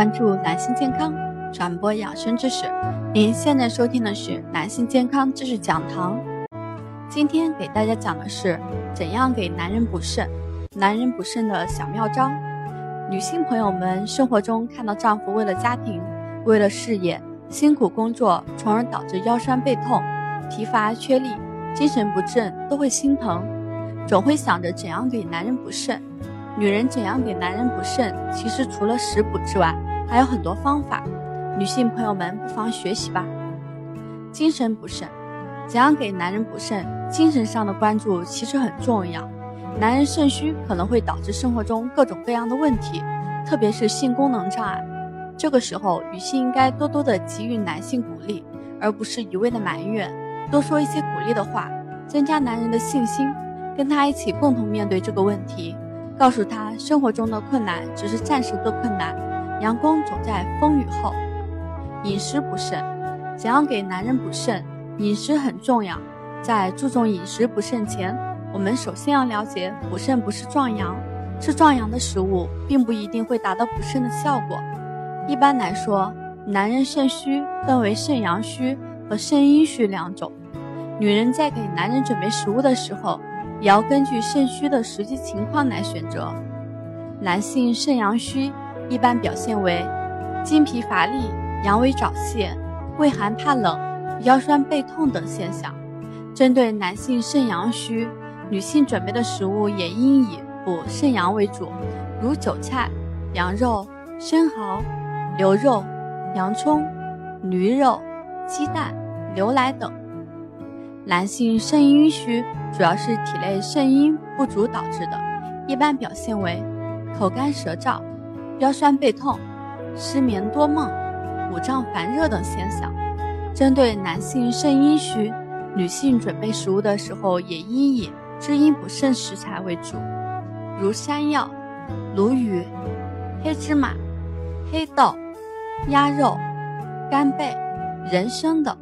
关注男性健康，传播养生知识。您现在收听的是男性健康知识讲堂。今天给大家讲的是怎样给男人补肾，男人补肾的小妙招。女性朋友们生活中看到丈夫为了家庭、为了事业辛苦工作，从而导致腰酸背痛、疲乏缺力、精神不振，都会心疼，总会想着怎样给男人补肾。女人怎样给男人补肾？其实除了食补之外，还有很多方法，女性朋友们不妨学习吧。精神补肾，怎样给男人补肾？精神上的关注其实很重要。男人肾虚可能会导致生活中各种各样的问题，特别是性功能障碍。这个时候，女性应该多多的给予男性鼓励，而不是一味的埋怨，多说一些鼓励的话，增加男人的信心，跟他一起共同面对这个问题，告诉他生活中的困难只是暂时的困难。阳光总在风雨后。饮食补肾，怎样给男人补肾？饮食很重要。在注重饮食补肾前，我们首先要了解，补肾不是壮阳，吃壮阳的食物并不一定会达到补肾的效果。一般来说，男人肾虚分为肾阳虚和肾阴虚两种。女人在给男人准备食物的时候，也要根据肾虚的实际情况来选择。男性肾阳虚。一般表现为精疲乏力、阳痿早泄、畏寒怕冷、腰酸背痛等现象。针对男性肾阳虚，女性准备的食物也应以补肾阳为主，如韭菜、羊肉、生蚝、牛肉、洋葱、驴肉、鸡蛋、牛奶等。男性肾阴虚主要是体内肾阴不足导致的，一般表现为口干舌燥。腰酸背痛、失眠多梦、五脏烦热等现象。针对男性肾阴虚，女性准备食物的时候也应以滋阴补肾食材为主，如山药、鲈鱼、黑芝麻、黑豆、鸭肉、干贝、人参等。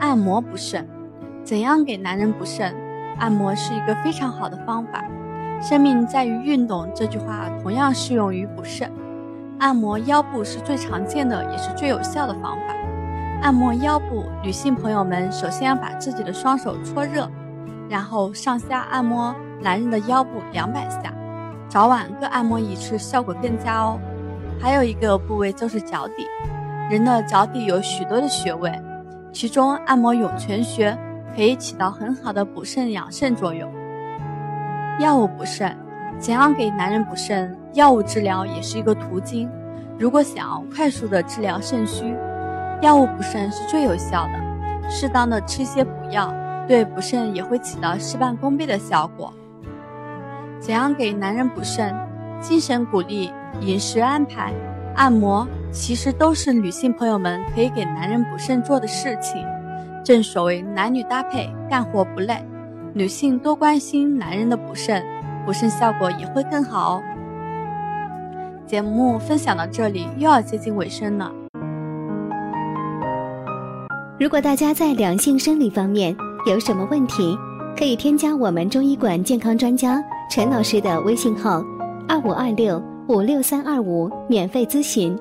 按摩补肾，怎样给男人补肾？按摩是一个非常好的方法。生命在于运动，这句话同样适用于补肾。按摩腰部是最常见的，也是最有效的方法。按摩腰部，女性朋友们首先要把自己的双手搓热，然后上下按摩男人的腰部两百下，早晚各按摩一次，效果更佳哦。还有一个部位就是脚底，人的脚底有许多的穴位，其中按摩涌泉穴可以起到很好的补肾养肾作用。药物补肾，怎样给男人补肾？药物治疗也是一个途径。如果想要快速的治疗肾虚，药物补肾是最有效的。适当的吃些补药，对补肾也会起到事半功倍的效果。怎样给男人补肾？精神鼓励、饮食安排、按摩，其实都是女性朋友们可以给男人补肾做的事情。正所谓男女搭配，干活不累。女性多关心男人的补肾，补肾效果也会更好哦。节目分享到这里又要接近尾声了。如果大家在两性生理方面有什么问题，可以添加我们中医馆健康专家陈老师的微信号：二五二六五六三二五，免费咨询。